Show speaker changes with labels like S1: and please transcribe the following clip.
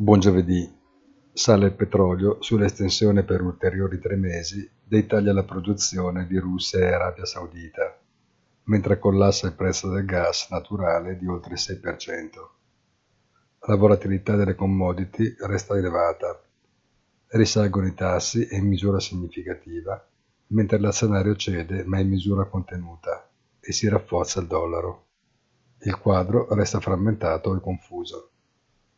S1: Buon giovedì. Sale il petrolio sull'estensione per ulteriori tre mesi dei tagli alla produzione di Russia e Arabia Saudita, mentre collassa il prezzo del gas naturale di oltre il 6%. La volatilità delle commodity resta elevata. Risalgono i tassi in misura significativa, mentre l'azionario cede ma in misura contenuta e si rafforza il dollaro. Il quadro resta frammentato e confuso.